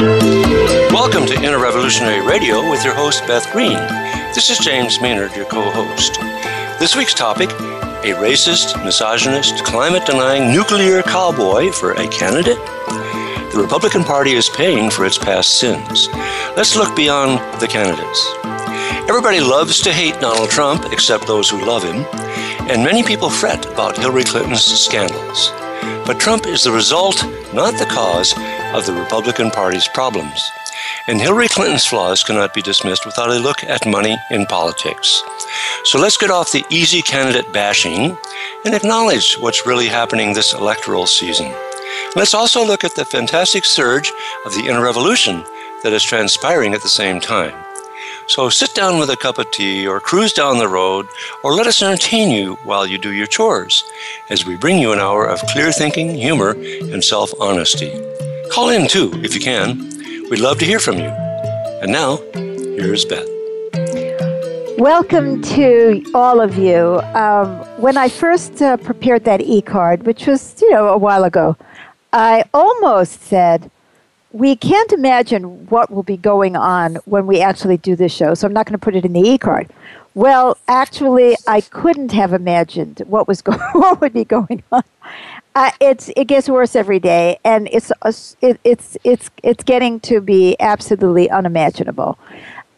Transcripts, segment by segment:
Welcome to Inner Revolutionary Radio with your host, Beth Green. This is James Maynard, your co host. This week's topic a racist, misogynist, climate denying nuclear cowboy for a candidate? The Republican Party is paying for its past sins. Let's look beyond the candidates. Everybody loves to hate Donald Trump, except those who love him, and many people fret about Hillary Clinton's scandals. But Trump is the result, not the cause, of the Republican Party's problems. And Hillary Clinton's flaws cannot be dismissed without a look at money in politics. So let's get off the easy candidate bashing and acknowledge what's really happening this electoral season. Let's also look at the fantastic surge of the inner revolution that is transpiring at the same time. So sit down with a cup of tea or cruise down the road or let us entertain you while you do your chores as we bring you an hour of clear thinking, humor, and self honesty. Call in too if you can. We'd love to hear from you. And now, here's Beth. Welcome to all of you. Um, when I first uh, prepared that e card, which was, you know, a while ago, I almost said, we can't imagine what will be going on when we actually do this show, so I'm not going to put it in the e card. Well, actually, I couldn't have imagined what was go- what would be going on. Uh, it's it gets worse every day, and it's it, it's it's it's getting to be absolutely unimaginable.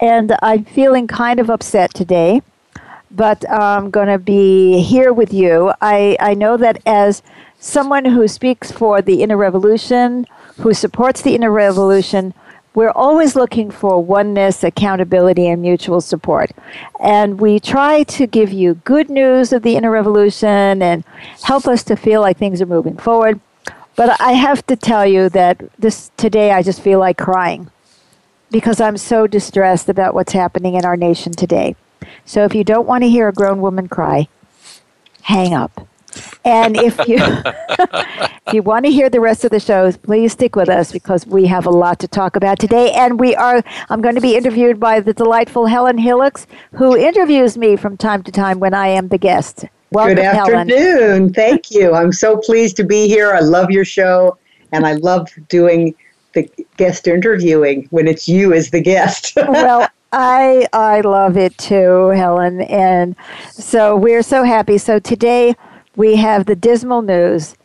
And I'm feeling kind of upset today, but I'm going to be here with you. I I know that as someone who speaks for the inner revolution who supports the inner revolution, we're always looking for oneness, accountability, and mutual support. And we try to give you good news of the inner revolution and help us to feel like things are moving forward. But I have to tell you that this today I just feel like crying because I'm so distressed about what's happening in our nation today. So if you don't want to hear a grown woman cry, hang up. And if you if you want to hear the rest of the shows, please stick with us because we have a lot to talk about today. And we are I'm going to be interviewed by the delightful Helen Hillocks, who interviews me from time to time when I am the guest. Welcome, Good afternoon. Helen. Thank you. I'm so pleased to be here. I love your show, and I love doing the guest interviewing when it's you as the guest. well, I I love it too, Helen. And so we're so happy. So today we have the dismal news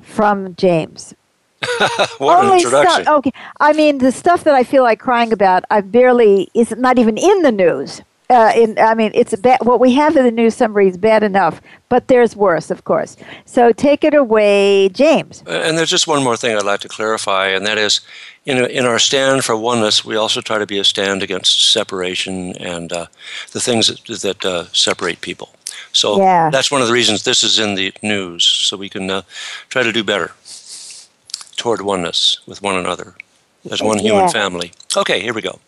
from James. what an introduction. Stuff, okay. I mean, the stuff that I feel like crying about, I barely, is not even in the news. Uh, in, I mean, it's bad. What we have in the news summary is bad enough, but there's worse, of course. So take it away, James. And there's just one more thing I'd like to clarify, and that is, in in our stand for oneness, we also try to be a stand against separation and uh, the things that, that uh, separate people. So yeah. that's one of the reasons this is in the news, so we can uh, try to do better toward oneness with one another as one human yeah. family. Okay, here we go.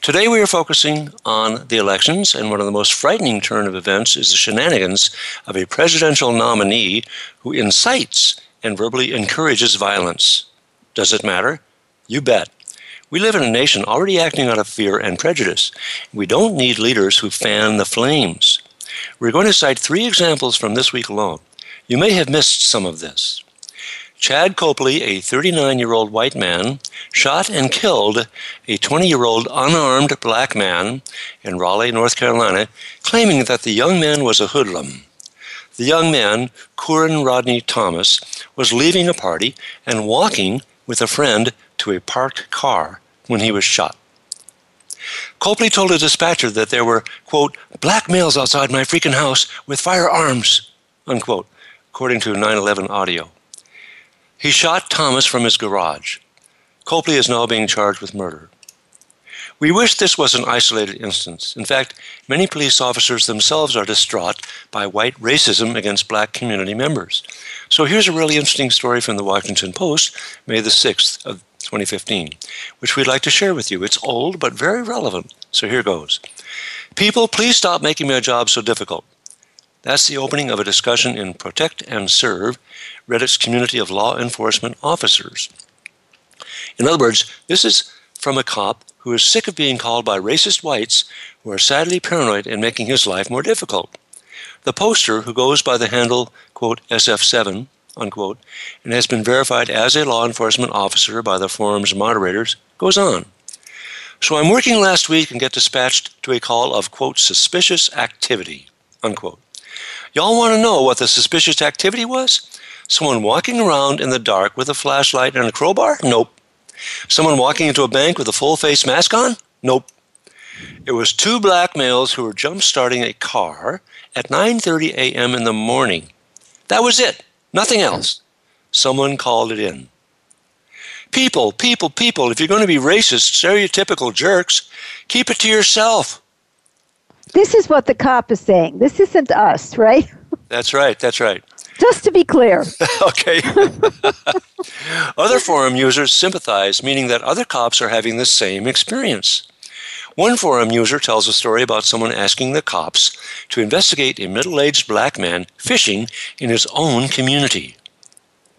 Today we are focusing on the elections, and one of the most frightening turn of events is the shenanigans of a presidential nominee who incites and verbally encourages violence. Does it matter? You bet. We live in a nation already acting out of fear and prejudice. We don't need leaders who fan the flames. We're going to cite three examples from this week alone. You may have missed some of this. Chad Copley, a 39 year old white man, shot and killed a 20 year old unarmed black man in Raleigh, North Carolina, claiming that the young man was a hoodlum. The young man, Kouren Rodney Thomas, was leaving a party and walking with a friend to a parked car when he was shot. Copley told a dispatcher that there were, quote, black males outside my freaking house with firearms, unquote, according to 9 11 audio. He shot Thomas from his garage. Copley is now being charged with murder. We wish this was an isolated instance. In fact, many police officers themselves are distraught by white racism against black community members. So here's a really interesting story from the Washington Post, May the 6th of 2015, which we'd like to share with you. It's old but very relevant. So here goes. People, please stop making my job so difficult. That's the opening of a discussion in Protect and Serve, Reddit's community of law enforcement officers. In other words, this is from a cop who is sick of being called by racist whites who are sadly paranoid and making his life more difficult. The poster, who goes by the handle, quote, SF7, unquote, and has been verified as a law enforcement officer by the forum's moderators, goes on. So I'm working last week and get dispatched to a call of, quote, suspicious activity, unquote. Y'all want to know what the suspicious activity was? Someone walking around in the dark with a flashlight and a crowbar? Nope. Someone walking into a bank with a full face mask on? Nope. It was two black males who were jump starting a car at 9:30 a.m. in the morning. That was it. Nothing else. Someone called it in. People, people, people, if you're going to be racist, stereotypical jerks, keep it to yourself. This is what the cop is saying. This isn't us, right? That's right. That's right. Just to be clear. okay. other forum users sympathize, meaning that other cops are having the same experience. One forum user tells a story about someone asking the cops to investigate a middle aged black man fishing in his own community.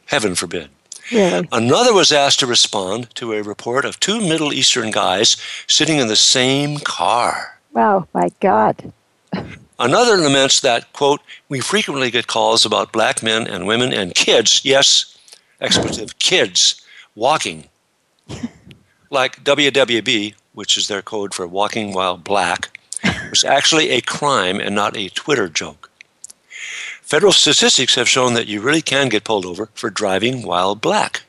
Heaven forbid. Really? Another was asked to respond to a report of two Middle Eastern guys sitting in the same car. Oh, my God. Another laments that, quote, we frequently get calls about black men and women and kids, yes, expletive, kids, walking. like WWB, which is their code for walking while black, was actually a crime and not a Twitter joke. Federal statistics have shown that you really can get pulled over for driving while black.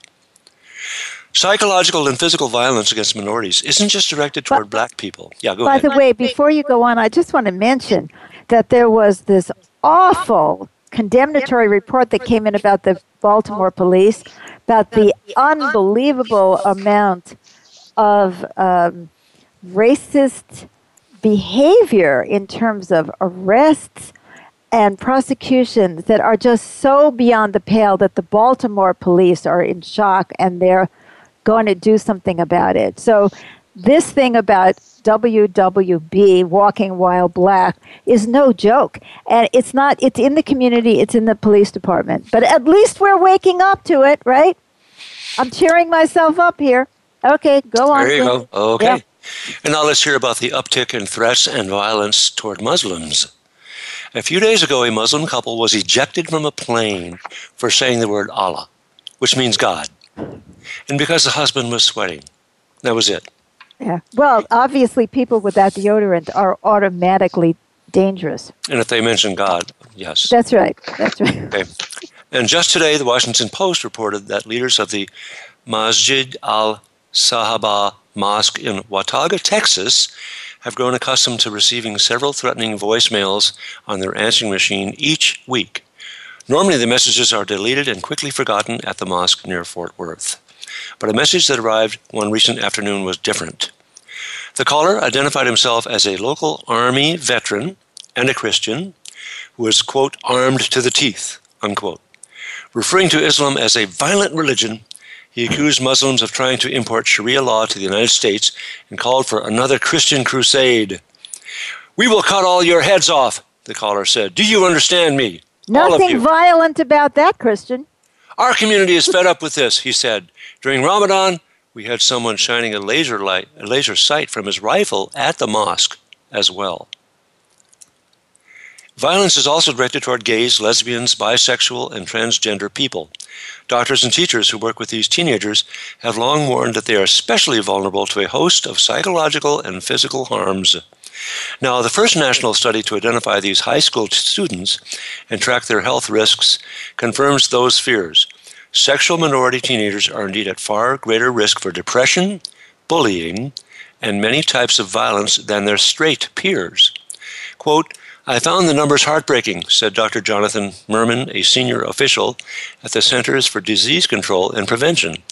Psychological and physical violence against minorities isn't just directed toward but, black people. Yeah, go by ahead. By the way, before you go on, I just want to mention that there was this awful condemnatory report that came in about the Baltimore police about the unbelievable amount of um, racist behavior in terms of arrests and prosecutions that are just so beyond the pale that the Baltimore police are in shock and they're going to do something about it. So, this thing about WWB, Walking While Black, is no joke. And it's not, it's in the community, it's in the police department. But at least we're waking up to it, right? I'm cheering myself up here. Okay, go on. There you go. Okay. Yeah. And now let's hear about the uptick in threats and violence toward Muslims. A few days ago, a Muslim couple was ejected from a plane for saying the word Allah, which means God. And because the husband was sweating. That was it. Yeah. Well, obviously, people without deodorant are automatically dangerous. And if they mention God, yes. That's right. That's right. Okay. And just today, the Washington Post reported that leaders of the Masjid al Sahaba Mosque in Watauga, Texas, have grown accustomed to receiving several threatening voicemails on their answering machine each week. Normally, the messages are deleted and quickly forgotten at the mosque near Fort Worth. But a message that arrived one recent afternoon was different. The caller identified himself as a local Army veteran and a Christian who was, quote, armed to the teeth, unquote. Referring to Islam as a violent religion, he accused Muslims of trying to import Sharia law to the United States and called for another Christian crusade. We will cut all your heads off, the caller said. Do you understand me? Nothing violent about that, Christian. Our community is fed up with this, he said. During Ramadan, we had someone shining a laser light, a laser sight from his rifle at the mosque as well. Violence is also directed toward gays, lesbians, bisexual, and transgender people. Doctors and teachers who work with these teenagers have long warned that they are especially vulnerable to a host of psychological and physical harms. Now, the first national study to identify these high school students and track their health risks confirms those fears. Sexual minority teenagers are indeed at far greater risk for depression, bullying, and many types of violence than their straight peers. Quote, I found the numbers heartbreaking, said Dr. Jonathan Mermin, a senior official at the Centers for Disease Control and Prevention,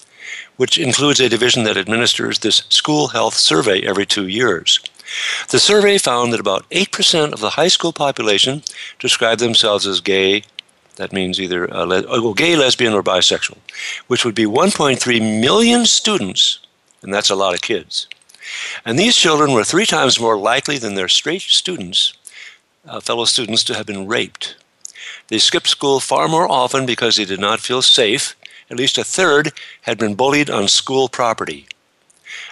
which includes a division that administers this school health survey every two years. The survey found that about 8% of the high school population describe themselves as gay, that means either uh, le- oh, gay, lesbian, or bisexual, which would be 1.3 million students, and that's a lot of kids. And these children were three times more likely than their straight students uh, fellow students to have been raped. They skipped school far more often because they did not feel safe. At least a third had been bullied on school property.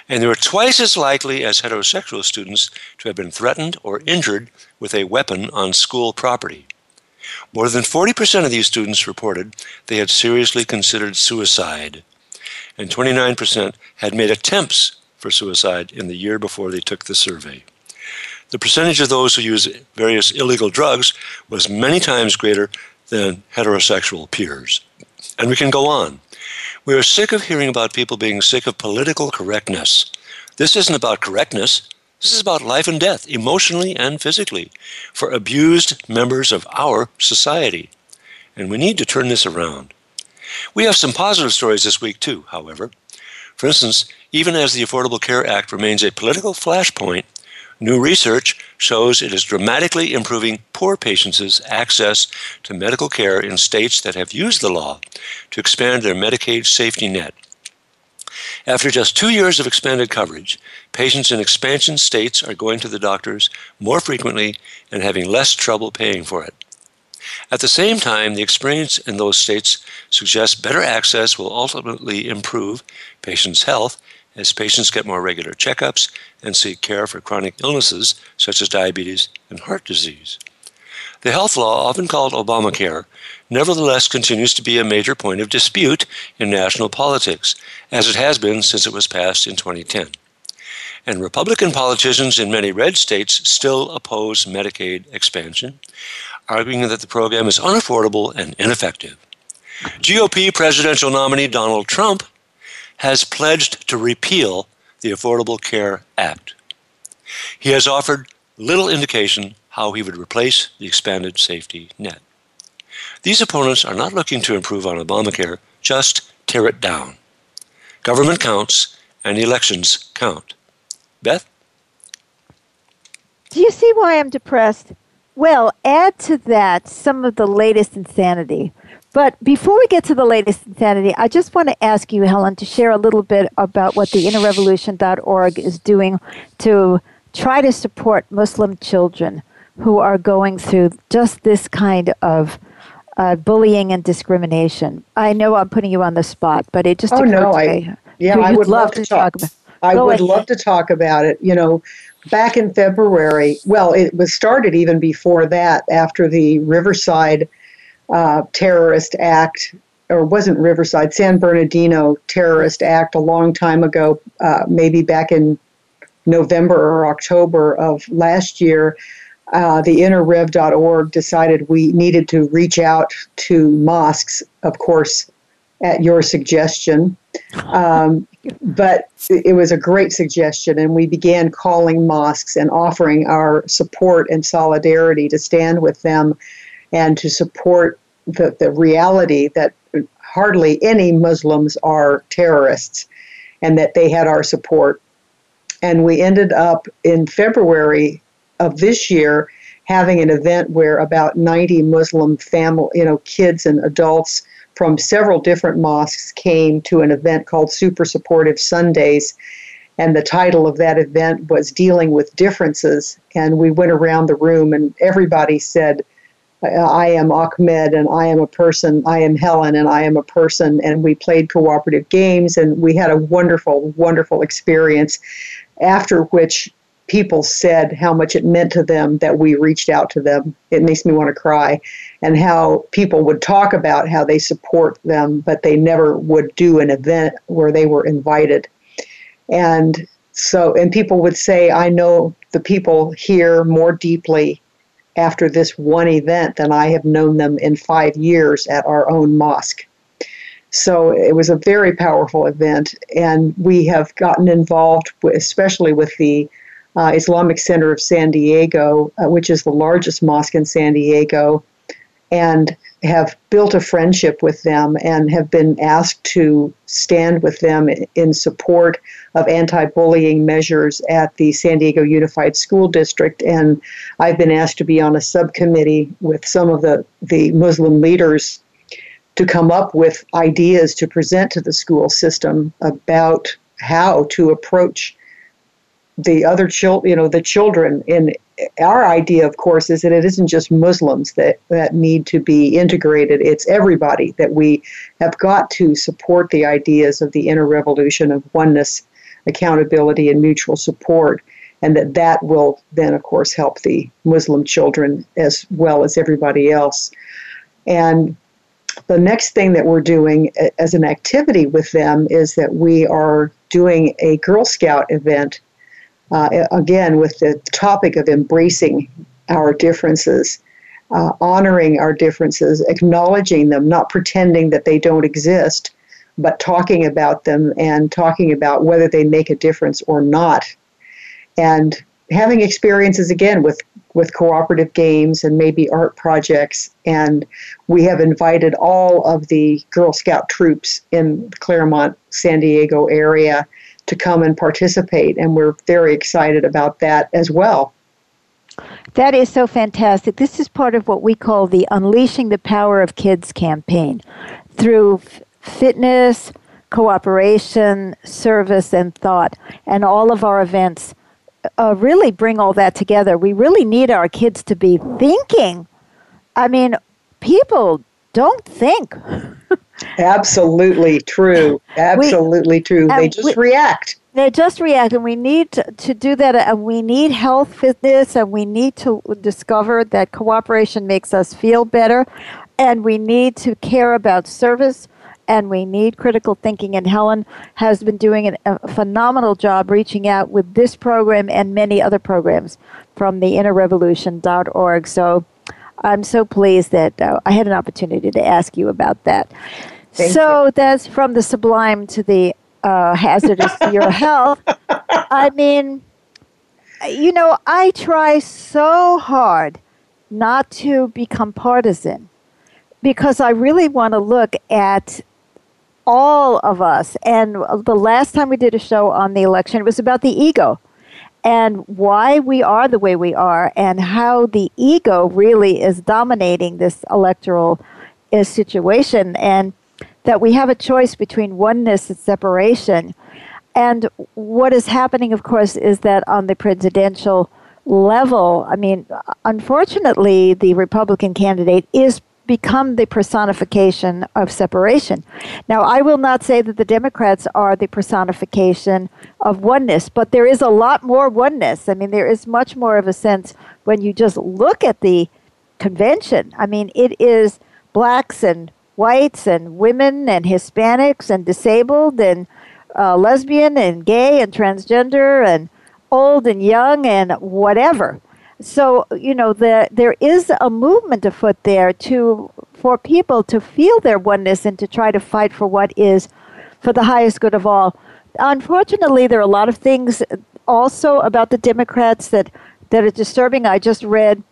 And they were twice as likely as heterosexual students to have been threatened or injured with a weapon on school property. More than 40% of these students reported they had seriously considered suicide, and 29% had made attempts for suicide in the year before they took the survey. The percentage of those who use various illegal drugs was many times greater than heterosexual peers. And we can go on. We are sick of hearing about people being sick of political correctness. This isn't about correctness. This is about life and death, emotionally and physically, for abused members of our society. And we need to turn this around. We have some positive stories this week, too, however. For instance, even as the Affordable Care Act remains a political flashpoint, new research shows it is dramatically improving poor patients' access to medical care in states that have used the law to expand their Medicaid safety net. After just two years of expanded coverage, patients in expansion states are going to the doctors more frequently and having less trouble paying for it. At the same time, the experience in those states suggests better access will ultimately improve patients' health as patients get more regular checkups and seek care for chronic illnesses such as diabetes and heart disease. The health law, often called Obamacare, nevertheless continues to be a major point of dispute in national politics, as it has been since it was passed in 2010. And Republican politicians in many red states still oppose Medicaid expansion, arguing that the program is unaffordable and ineffective. GOP presidential nominee Donald Trump has pledged to repeal the Affordable Care Act. He has offered little indication how he would replace the expanded safety net. These opponents are not looking to improve on Obamacare, just tear it down. Government counts and elections count. Beth? Do you see why I'm depressed? Well, add to that some of the latest insanity. But before we get to the latest insanity, I just want to ask you, Helen, to share a little bit about what the innerrevolution.org is doing to try to support Muslim children who are going through just this kind of uh, bullying and discrimination. I know I'm putting you on the spot, but it just oh, no, I, me. Yeah, I would love to talk, talk about. I Go would ahead. love to talk about it. You know, back in February, well, it was started even before that, after the Riverside uh, terrorist act, or wasn't Riverside, San Bernardino terrorist act a long time ago, uh, maybe back in November or October of last year. Uh, the innerrev.org decided we needed to reach out to mosques, of course, at your suggestion. Um, but it was a great suggestion, and we began calling mosques and offering our support and solidarity to stand with them and to support the, the reality that hardly any Muslims are terrorists and that they had our support. And we ended up in February of this year having an event where about 90 Muslim family, you know, kids and adults from several different mosques came to an event called Super Supportive Sundays. And the title of that event was Dealing with Differences. And we went around the room, and everybody said, I am Ahmed, and I am a person. I am Helen, and I am a person. And we played cooperative games, and we had a wonderful, wonderful experience. After which, people said how much it meant to them that we reached out to them. It makes me want to cry. And how people would talk about how they support them, but they never would do an event where they were invited. And so, and people would say, I know the people here more deeply after this one event than I have known them in five years at our own mosque. So it was a very powerful event, and we have gotten involved, especially with the uh, Islamic Center of San Diego, uh, which is the largest mosque in San Diego, and have built a friendship with them and have been asked to stand with them in support of anti bullying measures at the San Diego Unified School District. And I've been asked to be on a subcommittee with some of the, the Muslim leaders to come up with ideas to present to the school system about how to approach the other children, you know, the children. In our idea, of course, is that it isn't just Muslims that that need to be integrated. It's everybody that we have got to support the ideas of the inner revolution of oneness, accountability, and mutual support. And that that will then, of course, help the Muslim children as well as everybody else. And the next thing that we're doing as an activity with them is that we are doing a Girl Scout event, uh, again, with the topic of embracing our differences, uh, honoring our differences, acknowledging them, not pretending that they don't exist, but talking about them and talking about whether they make a difference or not. And having experiences again with with cooperative games and maybe art projects. And we have invited all of the Girl Scout troops in the Clairemont, San Diego area to come and participate. And we're very excited about that as well. That is so fantastic. This is part of what we call the Unleashing the Power of Kids campaign through f- fitness, cooperation, service, and thought. And all of our events uh, really bring all that together. We really need our kids to be thinking. I mean, people don't think. Absolutely true. Absolutely we, true. They just we, react. They just react, and we need to, to do that. Uh, and we need health, fitness, and we need to discover that cooperation makes us feel better. And we need to care about service and we need critical thinking. And Helen has been doing an, a phenomenal job reaching out with this program and many other programs from the innerrevolution.org. So I'm so pleased that uh, I had an opportunity to ask you about that. Thank so you. that's from the sublime to the uh, hazardous to your health. I mean, you know, I try so hard not to become partisan because I really want to look at all of us. And the last time we did a show on the election, it was about the ego and why we are the way we are and how the ego really is dominating this electoral uh, situation and that we have a choice between oneness and separation. And what is happening, of course, is that on the presidential level, I mean, unfortunately, the Republican candidate is become the personification of separation. Now, I will not say that the Democrats are the personification of oneness, but there is a lot more oneness. I mean, there is much more of a sense when you just look at the convention. I mean, it is blacks and whites and women and Hispanics and disabled and uh, lesbian and gay and transgender and old and young and whatever. So, you know, the, there is a movement afoot there to for people to feel their oneness and to try to fight for what is for the highest good of all. Unfortunately, there are a lot of things also about the Democrats that, that are disturbing. I just read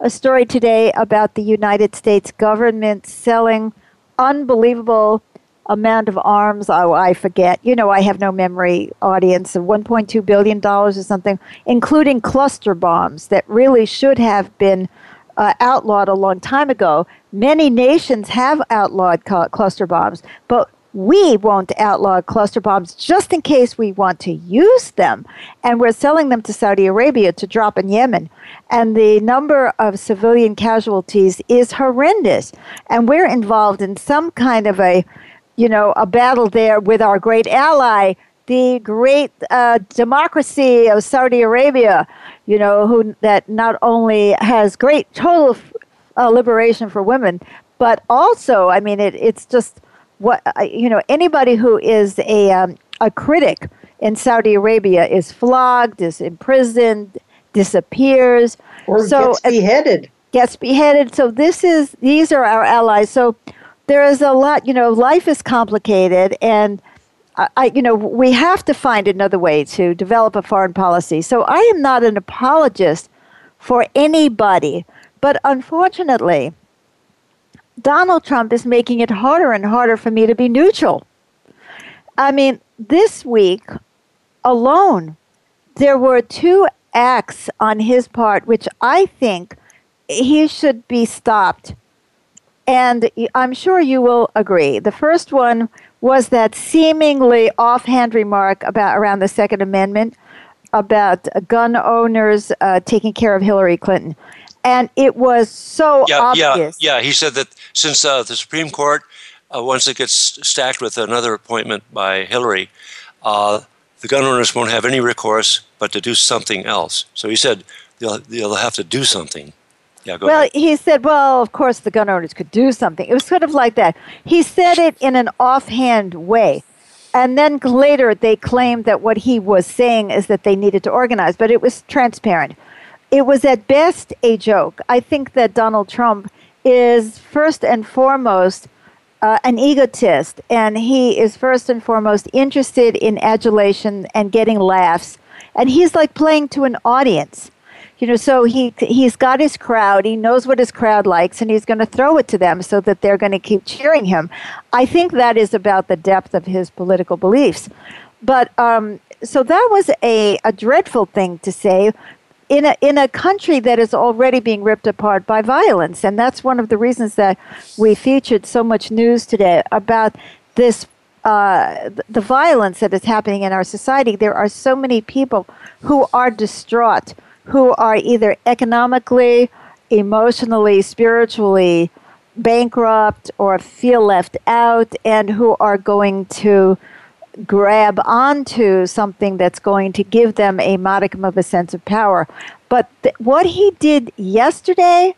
a story today about the United States government selling unbelievable amount of arms. Oh, I forget. You know, I have no memory audience of $1.2 billion or something, including cluster bombs that really should have been uh, outlawed a long time ago. Many nations have outlawed cluster bombs, but we won't outlaw cluster bombs just in case we want to use them. And we're selling them to Saudi Arabia to drop in Yemen. And the number of civilian casualties is horrendous. And we're involved in some kind of a you know, a battle there with our great ally, the great uh, democracy of Saudi Arabia, you know, who that not only has great total uh, liberation for women, but also, I mean, it, it's just what you know. Anybody who is a um, a critic in Saudi Arabia is flogged, is imprisoned, disappears, or so, gets beheaded. Gets beheaded. So this is these are our allies. So there is a lot, you know, life is complicated and I, you know, we have to find another way to develop a foreign policy. So I am not an apologist for anybody, but unfortunately, Donald Trump is making it harder and harder for me to be neutral. I mean, this week alone, there were two acts on his part which I think he should be stopped and I'm sure you will agree. The first one was that seemingly offhand remark about around the Second Amendment about gun owners uh, taking care of Hillary Clinton. And it was so yeah, obvious. Yeah, yeah. He said that since uh, the Supreme Court, uh, once it gets stacked with another appointment by Hillary, uh, the gun owners won't have any recourse but to do something else. So he said they'll, they'll have to do something. Yeah, go well, ahead. he said, well, of course the gun owners could do something. It was sort of like that. He said it in an offhand way. And then later they claimed that what he was saying is that they needed to organize, but it was transparent. It was at best a joke. I think that Donald Trump is first and foremost uh, an egotist, and he is first and foremost interested in adulation and getting laughs. And he's like playing to an audience you know so he he's got his crowd he knows what his crowd likes and he's going to throw it to them so that they're going to keep cheering him i think that is about the depth of his political beliefs but um, so that was a, a dreadful thing to say in a, in a country that is already being ripped apart by violence. And that's one of the reasons that we featured so much news today about this uh, the violence that is happening in our society. There are so many people who are distraught who are either economically, emotionally, spiritually bankrupt or feel left out and who are going to grab onto something that's going to give them a modicum of a sense of power. But th- what he did yesterday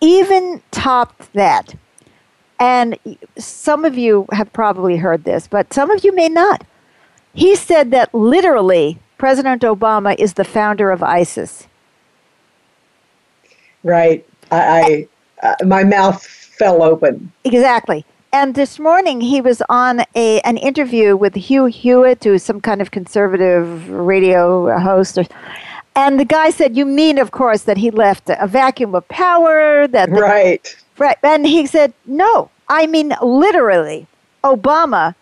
even topped that. And some of you have probably heard this, but some of you may not. He said that literally President Obama is the founder of ISIS. Right. I, I uh, my mouth fell open. Exactly. And this morning he was on a an interview with Hugh Hewitt, who's some kind of conservative radio host, or, and the guy said, "You mean, of course, that he left a vacuum of power?" That the, right, right. And he said, "No, I mean literally. Obama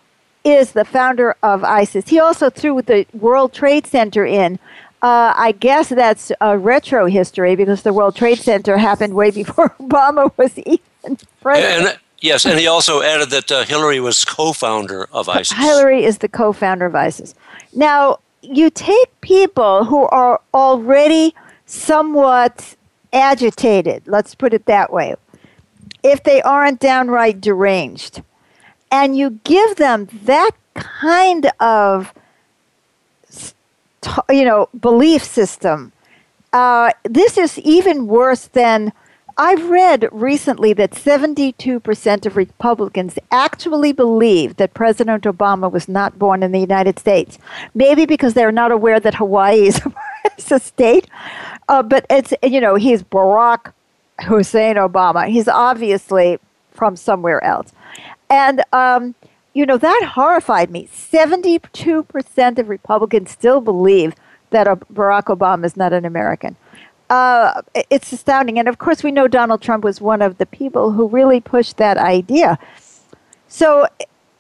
is the founder of ISIS. He also threw the World Trade Center in. Uh, I guess that's a retro history because the World Trade Center happened way before Obama was even president. And, yes, and he also added that uh, Hillary was co-founder of ISIS. Hillary is the co-founder of ISIS. Now, you take people who are already somewhat agitated, let's put it that way, if they aren't downright deranged and you give them that kind of you know belief system uh, this is even worse than I've read recently that 72% of Republicans actually believe that President Obama was not born in the United States. Maybe because they're not aware that Hawaii is, a state. Uh, but it's, you know, he's Barack Hussein Obama. He's obviously from somewhere else. And, um, you know, that horrified me. 72% of Republicans still believe that Barack Obama is not an American. Uh, it's astounding. And of course, we know Donald Trump was one of the people who really pushed that idea. So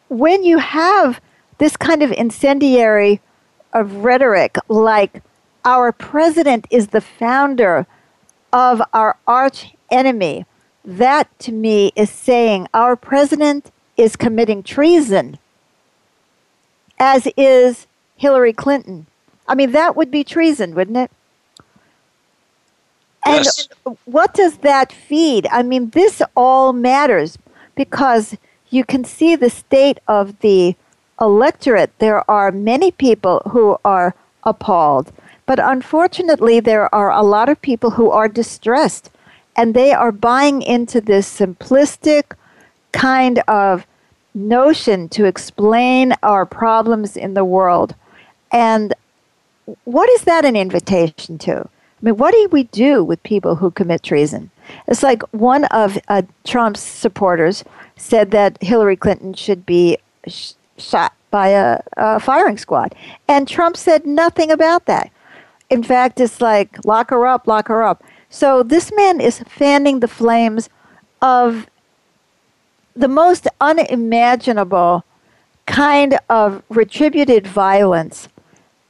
when you have this kind of incendiary of rhetoric, like our president is the founder of our arch enemy, that to me is saying our president is committing treason, as is Hillary Clinton. I mean, that would be treason, wouldn't it? And yes. what does that feed? I mean, this all matters because you can see the state of the electorate. There are many people who are appalled, but unfortunately, there are a lot of people who are distressed and they are buying into this simplistic, kind of notion to explain our problems in the world. And what is that an invitation to? I mean, what do we do with people who commit treason? It's like one of uh, Trump's supporters said that Hillary Clinton should be sh- shot by a, a firing squad. And Trump said nothing about that. In fact, it's like, lock her up, lock her up. So this man is fanning the flames of the most unimaginable kind of retributed violence.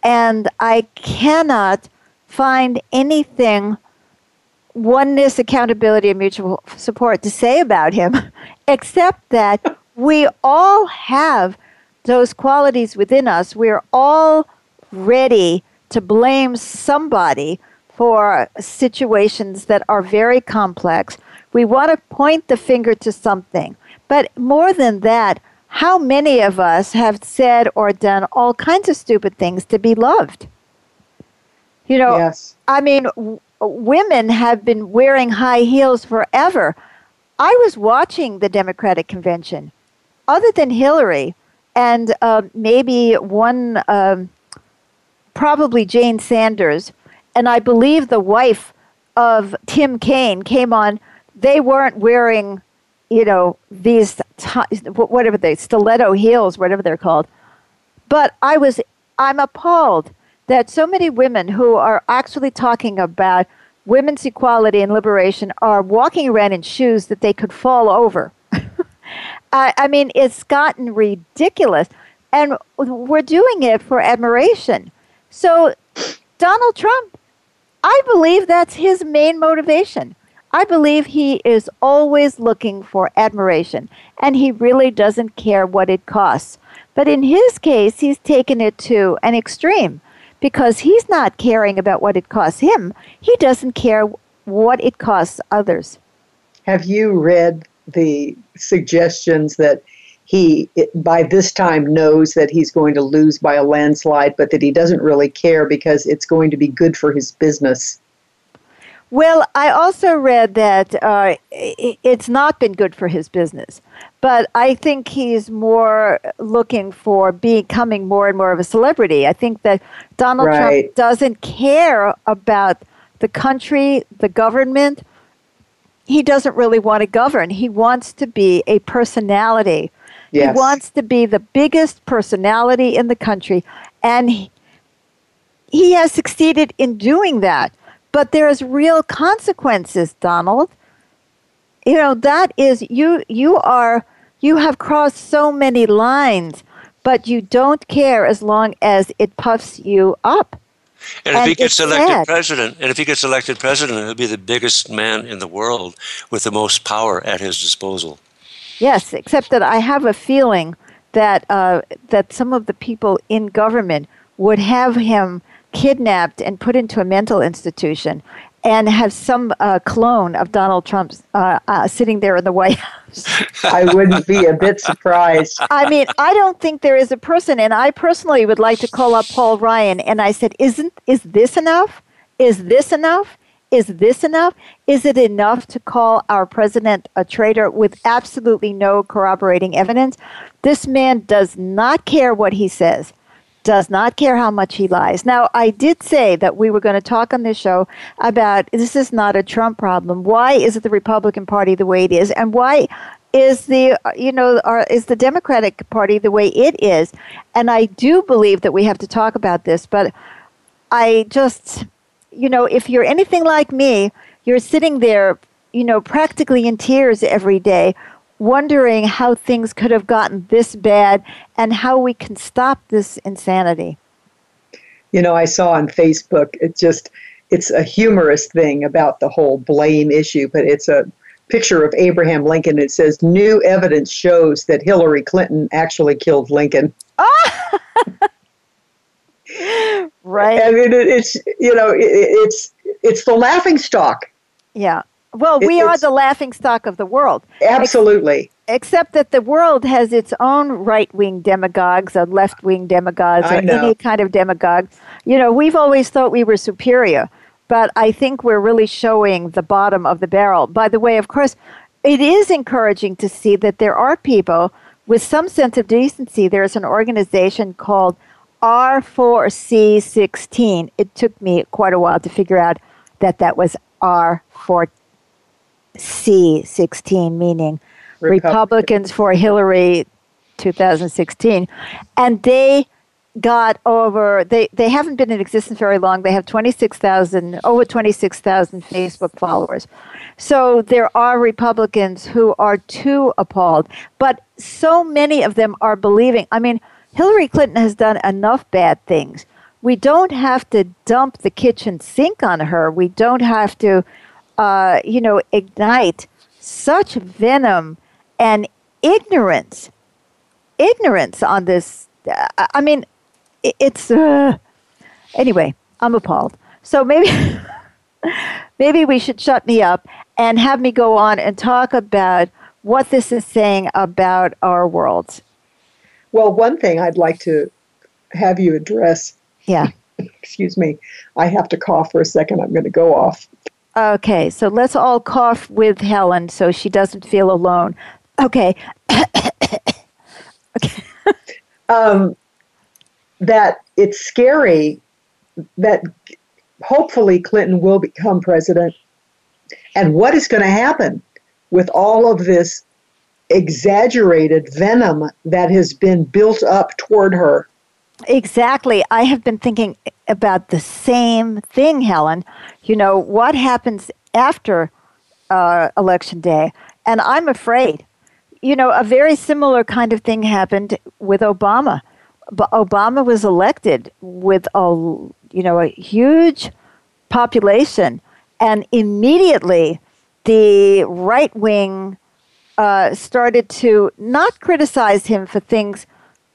And I cannot find anything oneness, accountability, and mutual support to say about him, except that we all have those qualities within us. We're all ready to blame somebody for situations that are very complex. We want to point the finger to something. But more than that, how many of us have said or done all kinds of stupid things to be loved? You know, yes. I mean, women have been wearing high heels forever. I was watching the Democratic convention. Other than Hillary and uh, maybe one, um, probably Jane Sanders, and I believe the wife of Tim Kaine came on, they weren't wearing, you know, these, t- whatever they, stiletto heels, whatever they're called. But I was, I'm appalled that so many women who are actually talking about women's equality and liberation are walking around in shoes that they could fall over. I, I mean, it's gotten ridiculous. And we're doing it for admiration. So, Donald Trump, I believe that's his main motivation. I believe he is always looking for admiration, and he really doesn't care what it costs. But in his case, he's taken it to an extreme because he's not caring about what it costs him. He doesn't care what it costs others. Have you read the suggestions that he, by this time, knows that he's going to lose by a landslide, but that he doesn't really care because it's going to be good for his business? Well, I also read that uh, it's not been good for his business, but I think he's more looking for becoming more and more of a celebrity. I think that Donald right. Trump doesn't care about the country, the government. He doesn't really want to govern. He wants to be a personality. Yes. He wants to be the biggest personality in the country, and he, he has succeeded in doing that. But there's real consequences, Donald. You know, that is you you are you have crossed so many lines, but you don't care as long as it puffs you up. And, and if he gets elected sad. president, and if he gets elected president, he'll be the biggest man in the world with the most power at his disposal. Yes, except that I have a feeling that uh, that some of the people in government would have him kidnapped and put into a mental institution and have some uh, clone of Donald Trump uh, uh, sitting there in the White House. I wouldn't be a bit surprised. I mean, I don't think there is a person, and I personally would like to call up Paul Ryan, and I said, "Isn't is this enough? Is this enough? Is this enough? Is it enough to call our president a traitor with absolutely no corroborating evidence? This man does not care what he says." Does not care how much he lies. Now, I did say that we were going to talk on this show about this is not a Trump problem. Why is it the Republican Party the way it is? And why is the you know is the Democratic Party the way it is? And I do believe that we have to talk about this, but I just you know, if you're anything like me, you're sitting there, you know, practically in tears every day wondering how things could have gotten this bad and how we can stop this insanity. You know, I saw on Facebook, it just, it's a humorous thing about the whole blame issue, but it's a picture of Abraham Lincoln. It says, New evidence shows that Hillary Clinton actually killed Lincoln. Oh! right. I mean, it, it's, you know, it, it's, it's the laughing stock. Yeah. Well, we are the laughing stock of the world. Absolutely. Ex- except that the world has its own right wing demagogues, or left wing demagogues, or any kind of demagogue. You know, we've always thought we were superior, but I think we're really showing the bottom of the barrel. By the way, of course, it is encouraging to see that there are people with some sense of decency. There's an organization called R4C16. It took me quite a while to figure out that that was R4 C16, meaning Republican. Republicans for Hillary 2016. And they got over, they, they haven't been in existence very long. They have 26,000, over 26,000 Facebook followers. So there are Republicans who are too appalled. But so many of them are believing. I mean, Hillary Clinton has done enough bad things. We don't have to dump the kitchen sink on her. We don't have to uh, you know, ignite such venom and ignorance, ignorance on this. Uh, I mean, it's uh, anyway. I'm appalled. So maybe, maybe we should shut me up and have me go on and talk about what this is saying about our worlds. Well, one thing I'd like to have you address yeah excuse me, I have to cough for a second. I'm going to go off. Okay, so let's all cough with Helen so she doesn't feel alone. Okay. okay. um, that it's scary that hopefully Clinton will become president. And what is going to happen with all of this exaggerated venom that has been built up toward her? Exactly. I have been thinking about the same thing, Helen. You know, what happens after uh, Election Day? And I'm afraid, you know, a very similar kind of thing happened with Obama. But Obama was elected with a, you know, a huge population, and immediately the right wing uh, started to not criticize him for things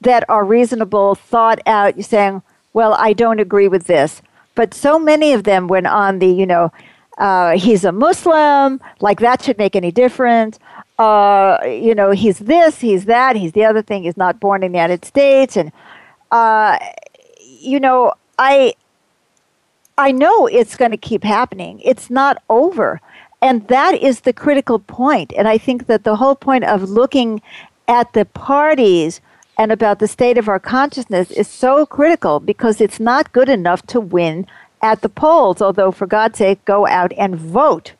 that are reasonable, thought out. You're saying, well, I don't agree with this. But so many of them went on the, you know, uh, he's a Muslim, like that should make any difference. Uh, you know, he's this, he's that, he's the other thing, he's not born in the United States. And, uh, you know, I, I know it's going to keep happening. It's not over. And that is the critical point. And I think that the whole point of looking at the parties and about the state of our consciousness is so critical because it's not good enough to win at the polls, although, for God's sake, go out and vote.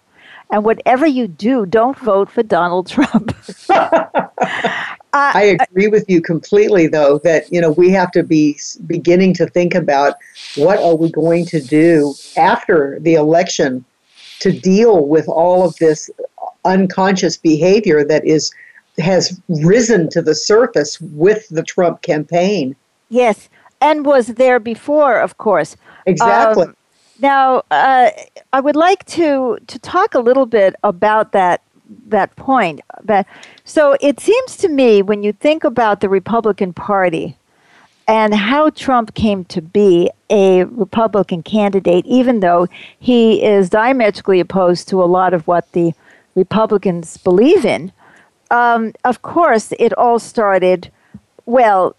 And whatever you do, don't vote for Donald Trump. Uh, I agree with you completely, though, that you know we have to be beginning to think about what are we going to do after the election to deal with all of this unconscious behavior that is has risen to the surface with the Trump campaign. Yes, and was there before, of course. Exactly. Um, now, uh, I would like to to talk a little bit about that that point. But so it seems to me when you think about the Republican Party and how Trump came to be a Republican candidate, even though he is diametrically opposed to a lot of what the Republicans believe in um, of course, it all started, well,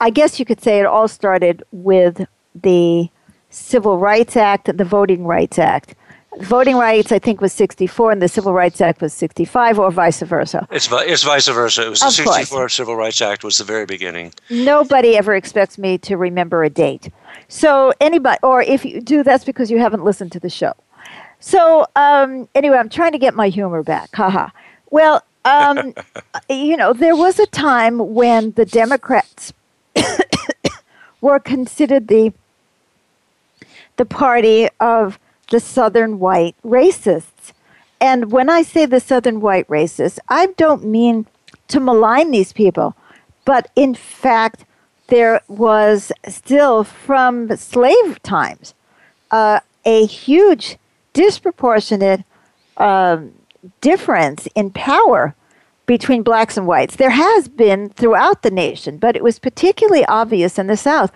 I guess you could say it all started with the Civil Rights Act, the Voting Rights Act. Voting rights, I think, was 64, and the Civil Rights Act was 65, or vice versa. It's, it's vice versa. It was of the 64 course. Civil Rights Act was the very beginning. Nobody ever expects me to remember a date. So anybody, or if you do, that's because you haven't listened to the show. So um, anyway, I'm trying to get my humor back. Haha. Well, um, you know, there was a time when the Democrats were considered the the party of the Southern white racists. And when I say the Southern white racists, I don't mean to malign these people, but in fact, there was still from slave times uh, a huge, disproportionate um, difference in power between blacks and whites. There has been throughout the nation, but it was particularly obvious in the South.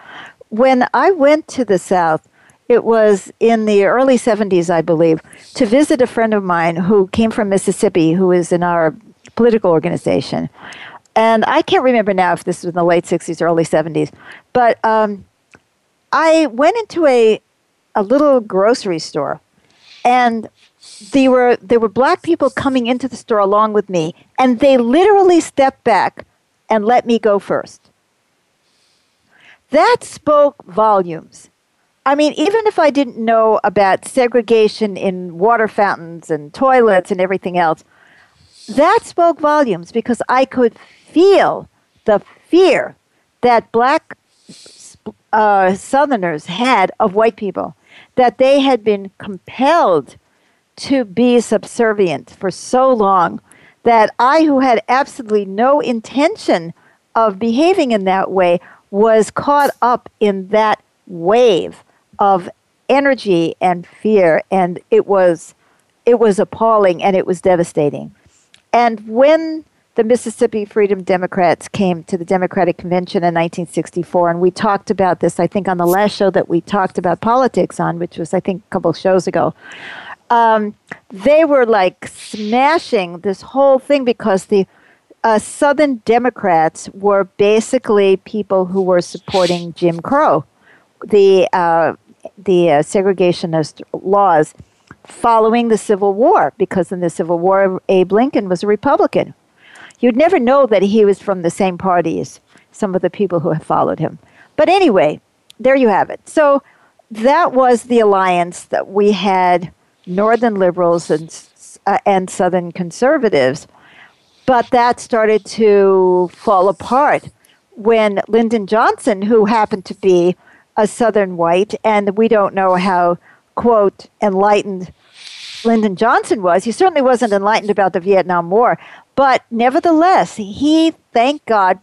When I went to the South, it was in the early 70s, I believe, to visit a friend of mine who came from Mississippi, who is in our political organization. And I can't remember now if this was in the late 60s or early 70s, but um, I went into a, a little grocery store and there were there were black people coming into the store along with me, and they literally stepped back and let me go first. That spoke volumes. I mean, even if I didn't know about segregation in water fountains and toilets and everything else, that spoke volumes because I could feel the fear that black uh, Southerners had of white people, that they had been compelled to be subservient for so long that I, who had absolutely no intention of behaving in that way, was caught up in that wave of energy and fear and it was it was appalling and it was devastating. And when the Mississippi Freedom Democrats came to the Democratic Convention in 1964 and we talked about this I think on the last show that we talked about politics on which was I think a couple shows ago um, they were like smashing this whole thing because the uh, Southern Democrats were basically people who were supporting Jim Crow, the uh, the uh, segregationist laws following the Civil War, because in the Civil War, Abe Lincoln was a Republican. You'd never know that he was from the same party as some of the people who have followed him. But anyway, there you have it. So that was the alliance that we had Northern liberals and, uh, and Southern conservatives. But that started to fall apart when Lyndon Johnson, who happened to be a Southern white, and we don't know how, quote, enlightened Lyndon Johnson was. He certainly wasn't enlightened about the Vietnam War, but nevertheless, he, thank God,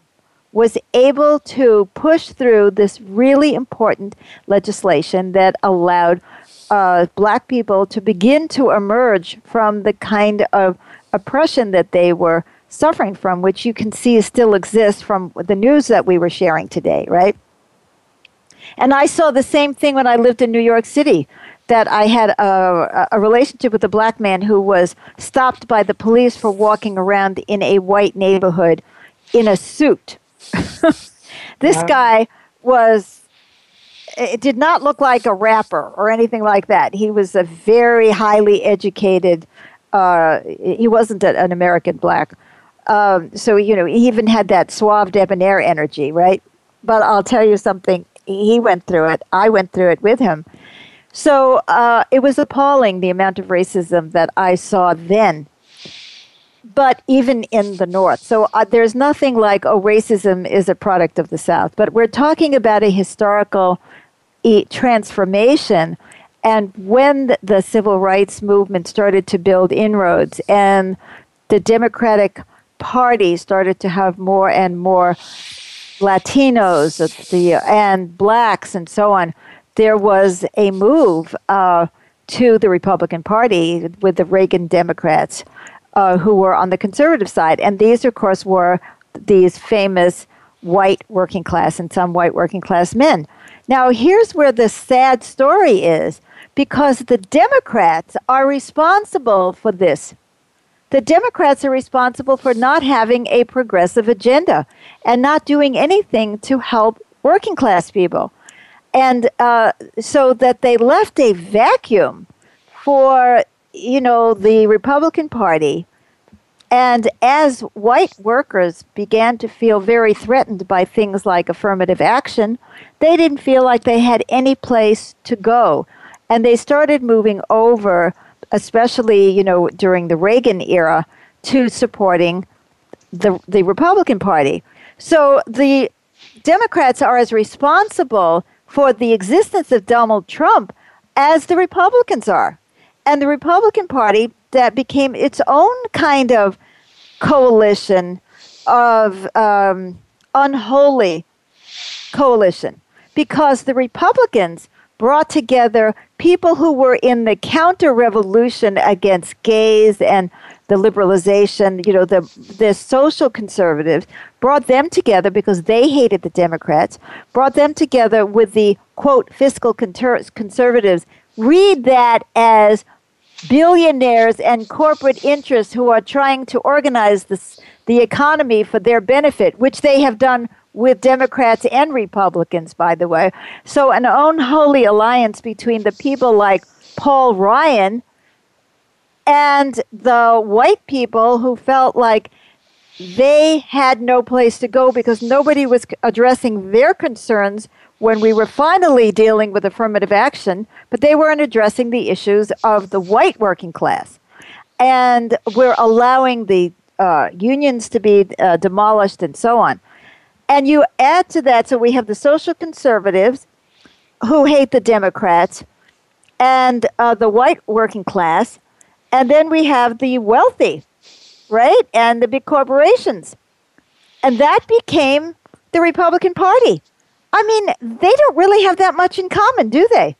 was able to push through this really important legislation that allowed uh, black people to begin to emerge from the kind of oppression that they were suffering from, which you can see still exists from the news that we were sharing today, right? And I saw the same thing when I lived in New York City. That I had a, a relationship with a black man who was stopped by the police for walking around in a white neighborhood in a suit. this wow. guy was it did not look like a rapper or anything like that. He was a very highly educated. Uh, he wasn't a, an American black, um, so you know he even had that suave debonair energy, right? But I'll tell you something he went through it. I went through it with him. So uh, it was appalling the amount of racism that I saw then. But even in the North. So uh, there's nothing like, oh, racism is a product of the South. But we're talking about a historical transformation. And when the civil rights movement started to build inroads and the Democratic Party started to have more and more Latinos and blacks and so on, there was a move uh, to the Republican Party with the Reagan Democrats uh, who were on the conservative side. And these, of course, were these famous white working class and some white working class men. Now, here's where the sad story is because the Democrats are responsible for this the Democrats are responsible for not having a progressive agenda and not doing anything to help working class people. And uh, so that they left a vacuum for, you know, the Republican Party. And as white workers began to feel very threatened by things like affirmative action, they didn't feel like they had any place to go. And they started moving over especially you know during the Reagan era, to supporting the the Republican Party. So the Democrats are as responsible for the existence of Donald Trump as the Republicans are. And the Republican Party that became its own kind of coalition of um, unholy coalition because the Republicans brought together people who were in the counter revolution against gays and the liberalization, you know, the the social conservatives brought them together because they hated the Democrats, brought them together with the quote fiscal conservatives. Read that as billionaires and corporate interests who are trying to organize this, the economy for their benefit, which they have done with Democrats and Republicans, by the way. So, an unholy alliance between the people like Paul Ryan and the white people who felt like they had no place to go because nobody was addressing their concerns when we were finally dealing with affirmative action, but they weren't addressing the issues of the white working class. And we're allowing the uh, unions to be uh, demolished and so on. And you add to that, so we have the social conservatives who hate the Democrats and uh, the white working class. And then we have the wealthy, right? And the big corporations. And that became the Republican Party. I mean, they don't really have that much in common, do they?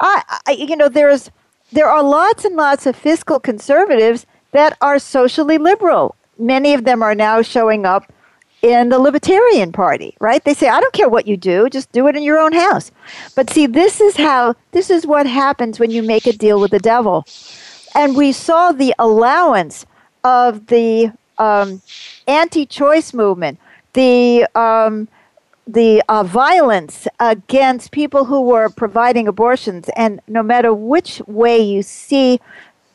I, I, you know, there's there are lots and lots of fiscal conservatives that are socially liberal. Many of them are now showing up in the Libertarian Party, right? They say, I don't care what you do, just do it in your own house. But see, this is how, this is what happens when you make a deal with the devil. And we saw the allowance of the um, anti choice movement, the um, the uh, violence against people who were providing abortions, and no matter which way you see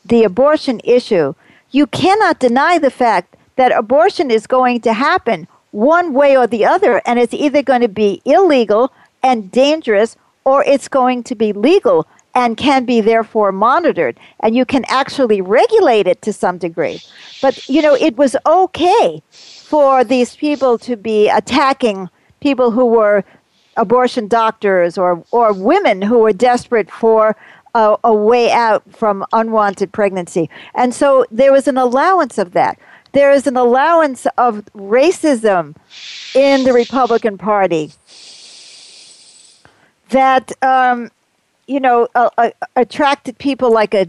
the abortion issue, you cannot deny the fact that abortion is going to happen one way or the other, and it's either going to be illegal and dangerous, or it's going to be legal and can be therefore monitored, and you can actually regulate it to some degree. But you know, it was okay for these people to be attacking people who were abortion doctors or, or women who were desperate for a, a, way out from unwanted pregnancy. And so there was an allowance of that. There is an allowance of racism in the Republican Party that, um, you know, uh, uh, attracted people like a,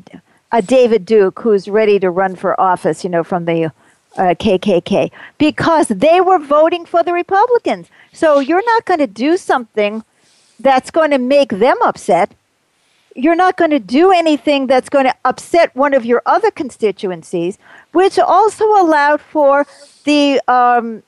a David Duke who's ready to run for office, you know, from the uh, KKK because they were voting for the Republicans. So you're not going to do something that's going to make them upset. You're not going to do anything that's going to upset one of your other constituencies, which also allowed for the um,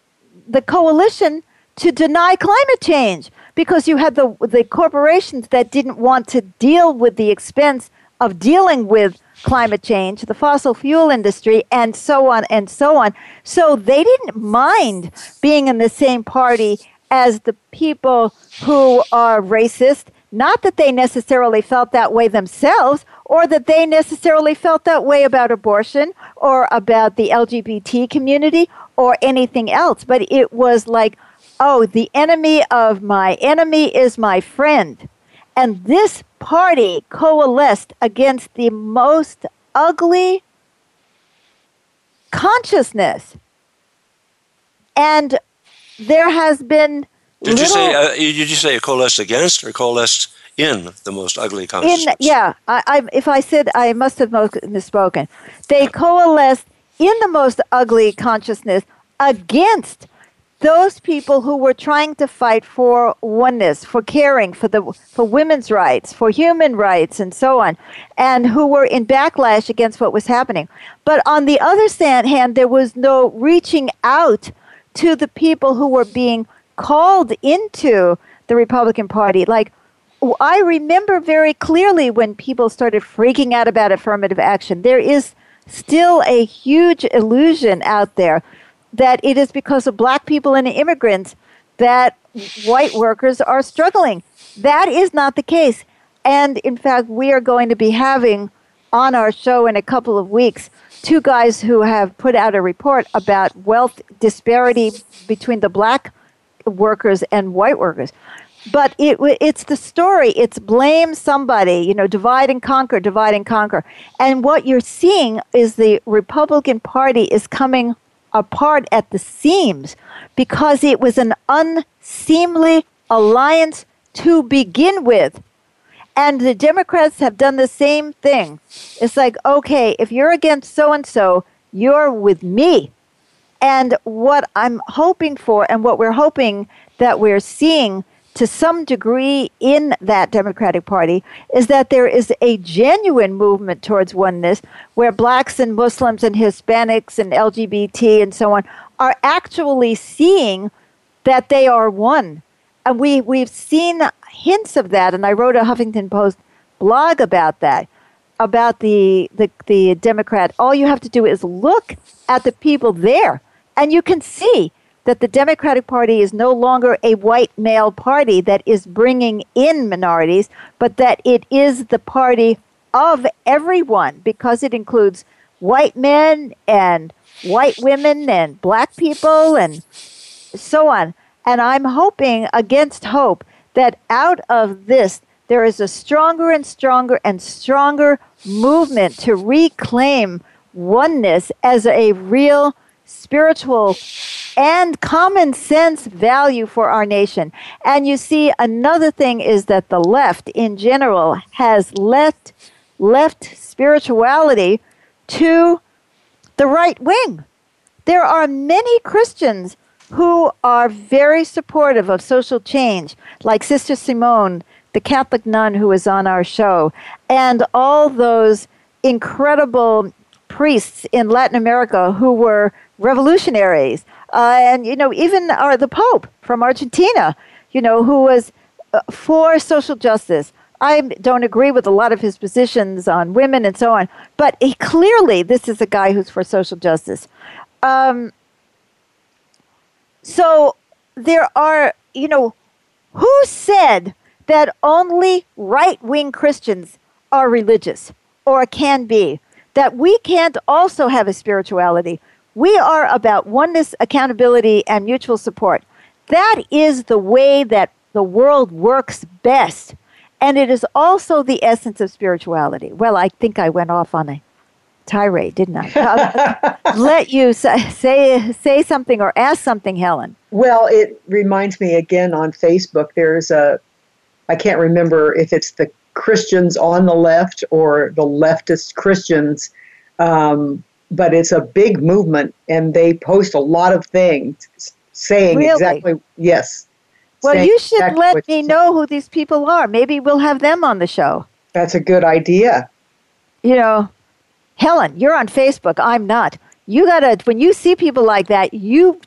the coalition to deny climate change because you had the the corporations that didn't want to deal with the expense of dealing with climate change, the fossil fuel industry, and so on and so on. So they didn't mind being in the same party as the people who are racist. Not that they necessarily felt that way themselves, or that they necessarily felt that way about abortion or about the LGBT community or anything else, but it was like, oh, the enemy of my enemy is my friend. And this party coalesced against the most ugly consciousness. And there has been. Did you say? Uh, did you say coalesced against or coalesced in the most ugly consciousness? In, yeah, I, I, if I said I must have misspoken. They coalesced in the most ugly consciousness against those people who were trying to fight for oneness, for caring, for the for women's rights, for human rights, and so on, and who were in backlash against what was happening. But on the other hand, there was no reaching out to the people who were being called into the Republican Party. Like I remember very clearly when people started freaking out about affirmative action. There is still a huge illusion out there that it is because of black people and immigrants that white workers are struggling. That is not the case. And in fact, we are going to be having on our show in a couple of weeks two guys who have put out a report about wealth disparity between the black workers and white workers. But it, it's the story. It's blame somebody, you know, divide and conquer, divide and conquer. And what you're seeing is the Republican Party is coming apart at the seams because it was an unseemly alliance to begin with. And the Democrats have done the same thing. It's like, okay, if you're against so and so, you're with me. And what I'm hoping for, and what we're hoping that we're seeing to some degree in that Democratic Party is that there is a genuine movement towards oneness where blacks and Muslims and Hispanics and LGBT and so on are actually seeing that they are one. And we, we've seen hints of that, and I wrote a Huffington Post blog about that, about the, the, the Democrat. All you have to do is look at the people there, and you can see that the Democratic Party is no longer a white male party that is bringing in minorities, but that it is the party of everyone because it includes white men and white women and black people and so on. And I'm hoping against hope that out of this, there is a stronger and stronger and stronger movement to reclaim oneness as a real spiritual and common sense value for our nation. And you see, another thing is that the left in general has left, left spirituality to the right wing. There are many Christians who are very supportive of social change, like Sister Simone, the Catholic nun who was on our show, and all those incredible priests in Latin America who were revolutionaries Uh, and, you know, even uh, the Pope from Argentina, you know, who was uh, for social justice. I don't agree with a lot of his positions on women and so on, but he, clearly this is a guy who's for social justice. Um, so there are, you know, who said that only right wing Christians are religious or can be? That we can't also have a spirituality. We are about oneness, accountability, and mutual support. That is the way that the world works best. And it is also the essence of spirituality. Well, I think I went off on a tirade, didn't I? let you say, say, say something or ask something, Helen. Well, it reminds me again on Facebook, there's a, I can't remember if it's the Christians on the left or the leftist Christians, um, but it's a big movement and they post a lot of things saying really? exactly, yes. Well, you should exactly let me know who these people are. Maybe we'll have them on the show. That's a good idea. You know, Helen, you're on Facebook. I'm not. You gotta when you see people like that, you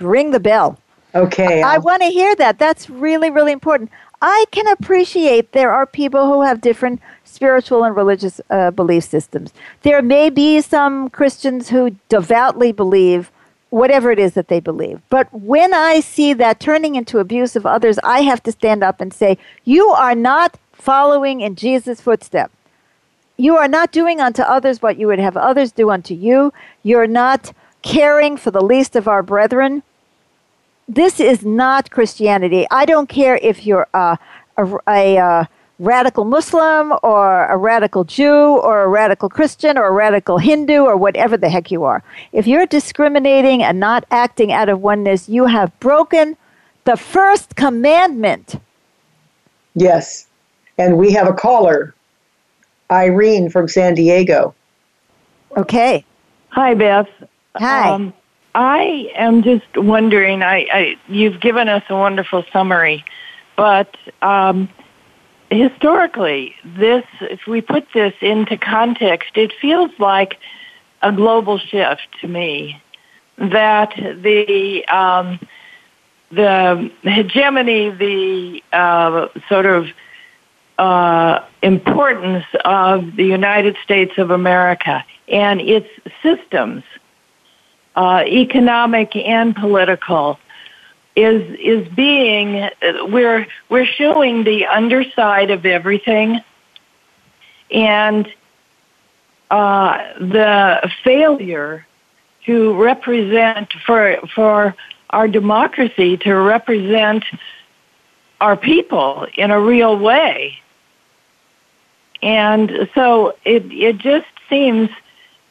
ring the bell. Okay. I, I want to hear that. That's really, really important. I can appreciate there are people who have different spiritual and religious uh, belief systems. There may be some Christians who devoutly believe whatever it is that they believe. But when I see that turning into abuse of others, I have to stand up and say, You are not following in Jesus' footsteps. You are not doing unto others what you would have others do unto you. You're not caring for the least of our brethren. This is not Christianity. I don't care if you're a, a, a, a radical Muslim or a radical Jew or a radical Christian or a radical Hindu or whatever the heck you are. If you're discriminating and not acting out of oneness, you have broken the first commandment. Yes. And we have a caller. Irene from San Diego. Okay. Hi, Beth. Hi. Um, I am just wondering. I, I, you've given us a wonderful summary, but um, historically, this if we put this into context, it feels like a global shift to me. That the um, the hegemony, the uh, sort of uh, importance of the United States of America and its systems, uh, economic and political, is is being we're we're showing the underside of everything, and uh, the failure to represent for for our democracy to represent our people in a real way. And so it, it just seems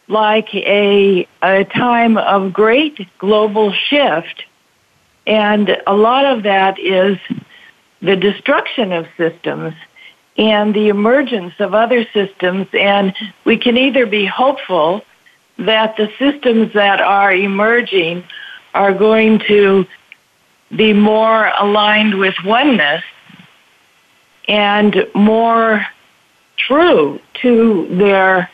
like a, a time of great global shift. And a lot of that is the destruction of systems and the emergence of other systems. And we can either be hopeful that the systems that are emerging are going to be more aligned with oneness and more true to their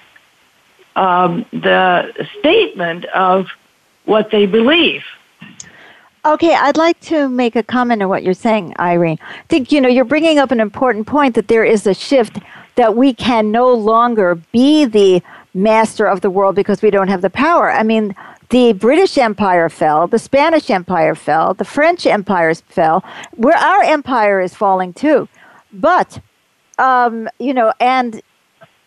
um, the statement of what they believe. Okay, I'd like to make a comment on what you're saying, Irene. I think you know you're bringing up an important point that there is a shift that we can no longer be the master of the world because we don't have the power. I mean, the British Empire fell, the Spanish Empire fell, the French empires fell. Where our empire is falling too, but um, you know, and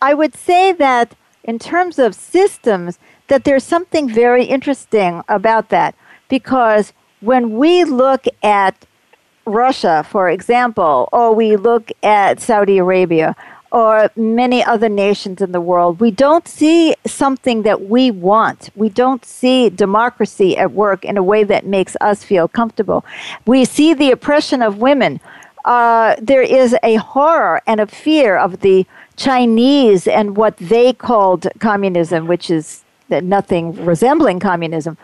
I would say that in terms of systems, that there's something very interesting about that because when we look at Russia, for example, or we look at Saudi Arabia, or many other nations in the world, we don't see something that we want. We don't see democracy at work in a way that makes us feel comfortable. We see the oppression of women uh, there is a horror and a fear of the Chinese and what they called communism, which is nothing resembling communism.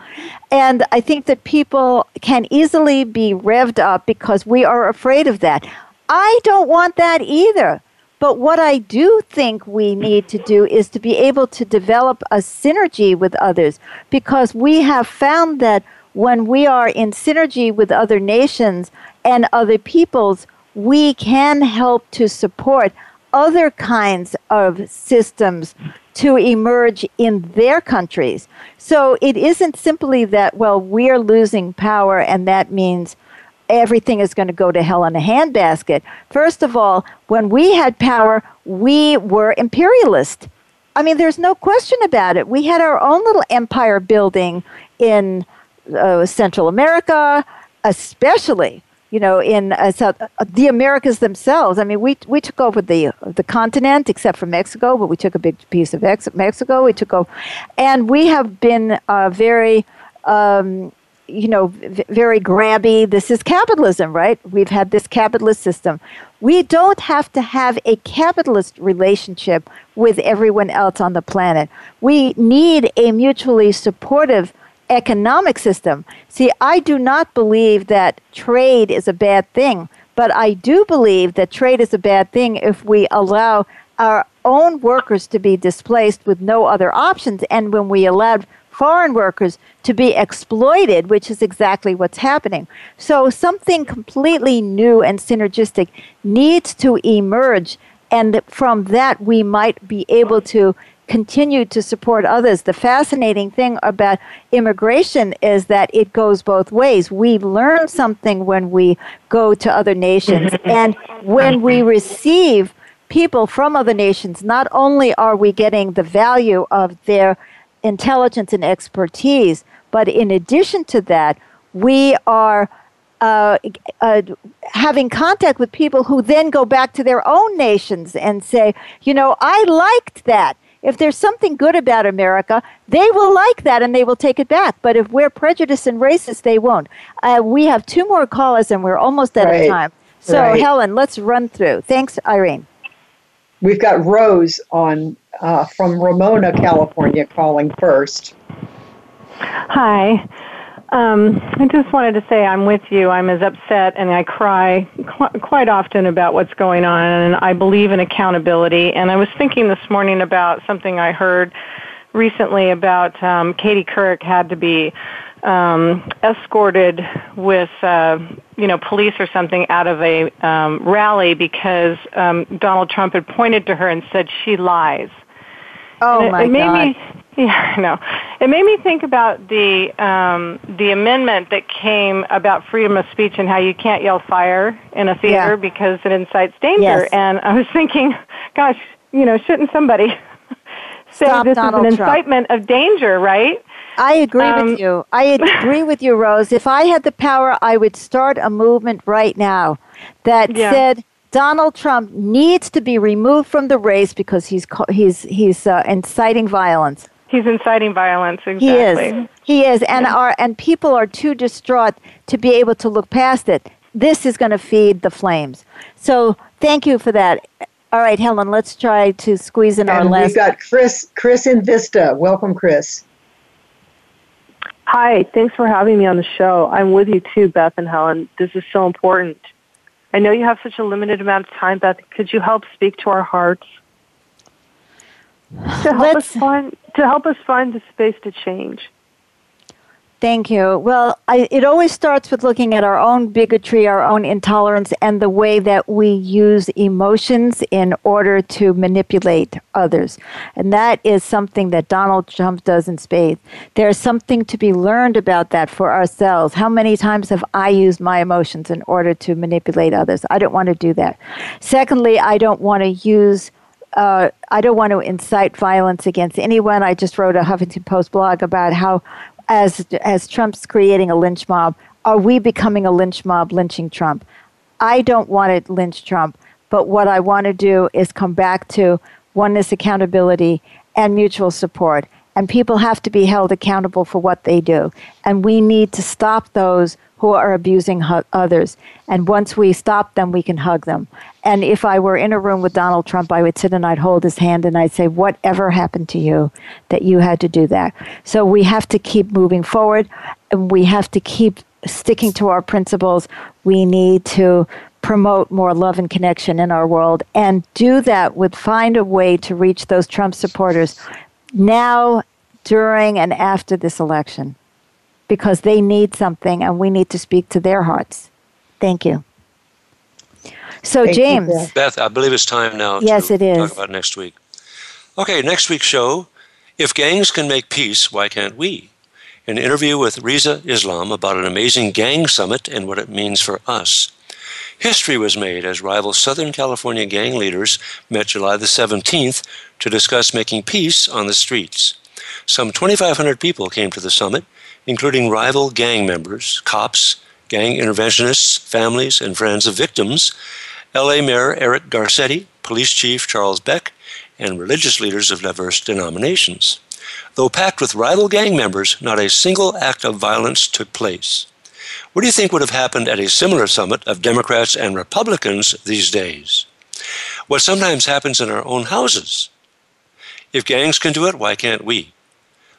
And I think that people can easily be revved up because we are afraid of that. I don't want that either. But what I do think we need to do is to be able to develop a synergy with others because we have found that when we are in synergy with other nations and other peoples, we can help to support other kinds of systems to emerge in their countries. So it isn't simply that, well, we're losing power and that means everything is going to go to hell in a handbasket. First of all, when we had power, we were imperialist. I mean, there's no question about it. We had our own little empire building in uh, Central America, especially you know, in uh, South, uh, the Americas themselves. I mean, we we took over the the continent except for Mexico, but we took a big piece of ex- Mexico. We took over, and we have been uh, very. Um, you know, v- very grabby. This is capitalism, right? We've had this capitalist system. We don't have to have a capitalist relationship with everyone else on the planet. We need a mutually supportive economic system. See, I do not believe that trade is a bad thing, but I do believe that trade is a bad thing if we allow our own workers to be displaced with no other options and when we allowed foreign workers to be exploited, which is exactly what's happening. So something completely new and synergistic needs to emerge and from that we might be able to continue to support others. The fascinating thing about immigration is that it goes both ways. We learn something when we go to other nations, and when we receive people from other nations, not only are we getting the value of their intelligence and expertise, but in addition to that, we are. Uh, uh, having contact with people who then go back to their own nations and say, you know, I liked that if there's something good about America, they will like that and they will take it back. But if we're prejudiced and racist, they won't. Uh, we have two more callers and we're almost out right. of time. So, right. Helen, let's run through. Thanks, Irene. We've got Rose on uh, from Ramona, California, calling first. Hi. Um, I just wanted to say I'm with you. I'm as upset and I cry qu- quite often about what's going on, and I believe in accountability. And I was thinking this morning about something I heard recently about um, Katie Couric had to be um, escorted with, uh, you know, police or something out of a um, rally because um, Donald Trump had pointed to her and said she lies. Oh it, my it made God. Me, yeah, I know. It made me think about the um, the amendment that came about freedom of speech and how you can't yell fire in a theater yeah. because it incites danger. Yes. And I was thinking, gosh, you know, shouldn't somebody say Stop this Donald is an Trump. incitement of danger, right? I agree um, with you. I agree with you, Rose. If I had the power, I would start a movement right now that yeah. said Donald Trump needs to be removed from the race because he's he's he's uh, inciting violence. He's inciting violence. Exactly. He is. He is, and yeah. our and people are too distraught to be able to look past it. This is going to feed the flames. So thank you for that. All right, Helen, let's try to squeeze in and our last. We've got Chris. Chris in Vista. Welcome, Chris. Hi. Thanks for having me on the show. I'm with you too, Beth and Helen. This is so important. I know you have such a limited amount of time, Beth. Could you help speak to our hearts? To help Let's, us find to help us find the space to change. Thank you. Well, I, it always starts with looking at our own bigotry, our own intolerance, and the way that we use emotions in order to manipulate others. And that is something that Donald Trump does in spades. There's something to be learned about that for ourselves. How many times have I used my emotions in order to manipulate others? I don't want to do that. Secondly, I don't want to use uh, I don't want to incite violence against anyone. I just wrote a Huffington Post blog about how as as Trump's creating a lynch mob, are we becoming a lynch mob lynching Trump? I don't want to lynch Trump, but what I want to do is come back to oneness, accountability, and mutual support. And people have to be held accountable for what they do. And we need to stop those who are abusing others. And once we stop them, we can hug them. And if I were in a room with Donald Trump, I would sit and I'd hold his hand and I'd say, Whatever happened to you that you had to do that? So we have to keep moving forward and we have to keep sticking to our principles. We need to promote more love and connection in our world and do that with find a way to reach those Trump supporters now, during, and after this election. because they need something and we need to speak to their hearts. Thank you. So, Thank James. You, Beth. Beth, I believe it's time now yes, to it is. talk about next week. Okay, next week's show If Gangs Can Make Peace, Why Can't We? An interview with Riza Islam about an amazing gang summit and what it means for us. History was made as rival Southern California gang leaders met July the 17th to discuss making peace on the streets. Some 2,500 people came to the summit, including rival gang members, cops, gang interventionists, families, and friends of victims, LA Mayor Eric Garcetti, Police Chief Charles Beck, and religious leaders of diverse denominations. Though packed with rival gang members, not a single act of violence took place. What do you think would have happened at a similar summit of Democrats and Republicans these days? What sometimes happens in our own houses. If gangs can do it, why can't we?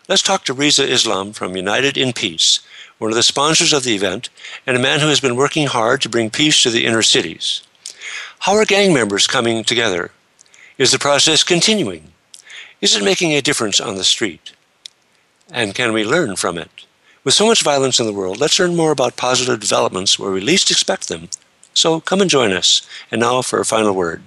Let's talk to Riza Islam from United in Peace, one of the sponsors of the event, and a man who has been working hard to bring peace to the inner cities. How are gang members coming together? Is the process continuing? Is it making a difference on the street? And can we learn from it? With so much violence in the world, let's learn more about positive developments where we least expect them. So come and join us. And now for a final word.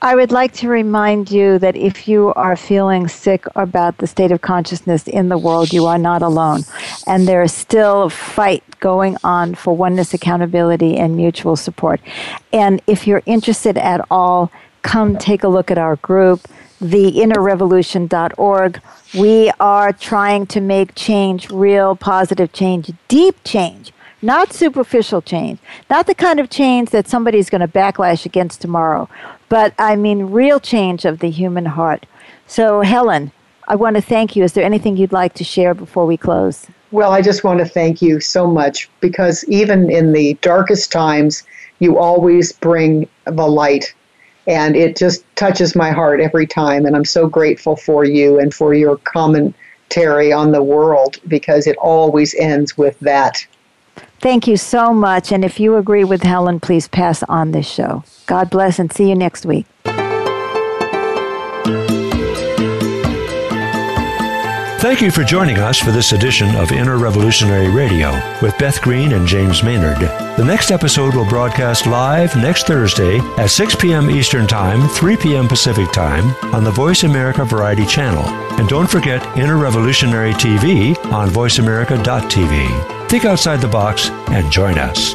I would like to remind you that if you are feeling sick about the state of consciousness in the world, you are not alone. And there is still a fight going on for oneness, accountability, and mutual support. And if you're interested at all, come take a look at our group, theinnerrevolution.org. We are trying to make change, real positive change, deep change not superficial change, not the kind of change that somebody's going to backlash against tomorrow, but I mean real change of the human heart. So, Helen, I want to thank you. Is there anything you'd like to share before we close? Well, I just want to thank you so much because even in the darkest times, you always bring the light. And it just touches my heart every time. And I'm so grateful for you and for your commentary on the world because it always ends with that Thank you so much. And if you agree with Helen, please pass on this show. God bless and see you next week. Thank you for joining us for this edition of Inner Revolutionary Radio with Beth Green and James Maynard. The next episode will broadcast live next Thursday at 6 p.m. Eastern Time, 3 p.m. Pacific Time on the Voice America Variety Channel. And don't forget Inner Revolutionary TV on voiceamerica.tv. Think outside the box and join us.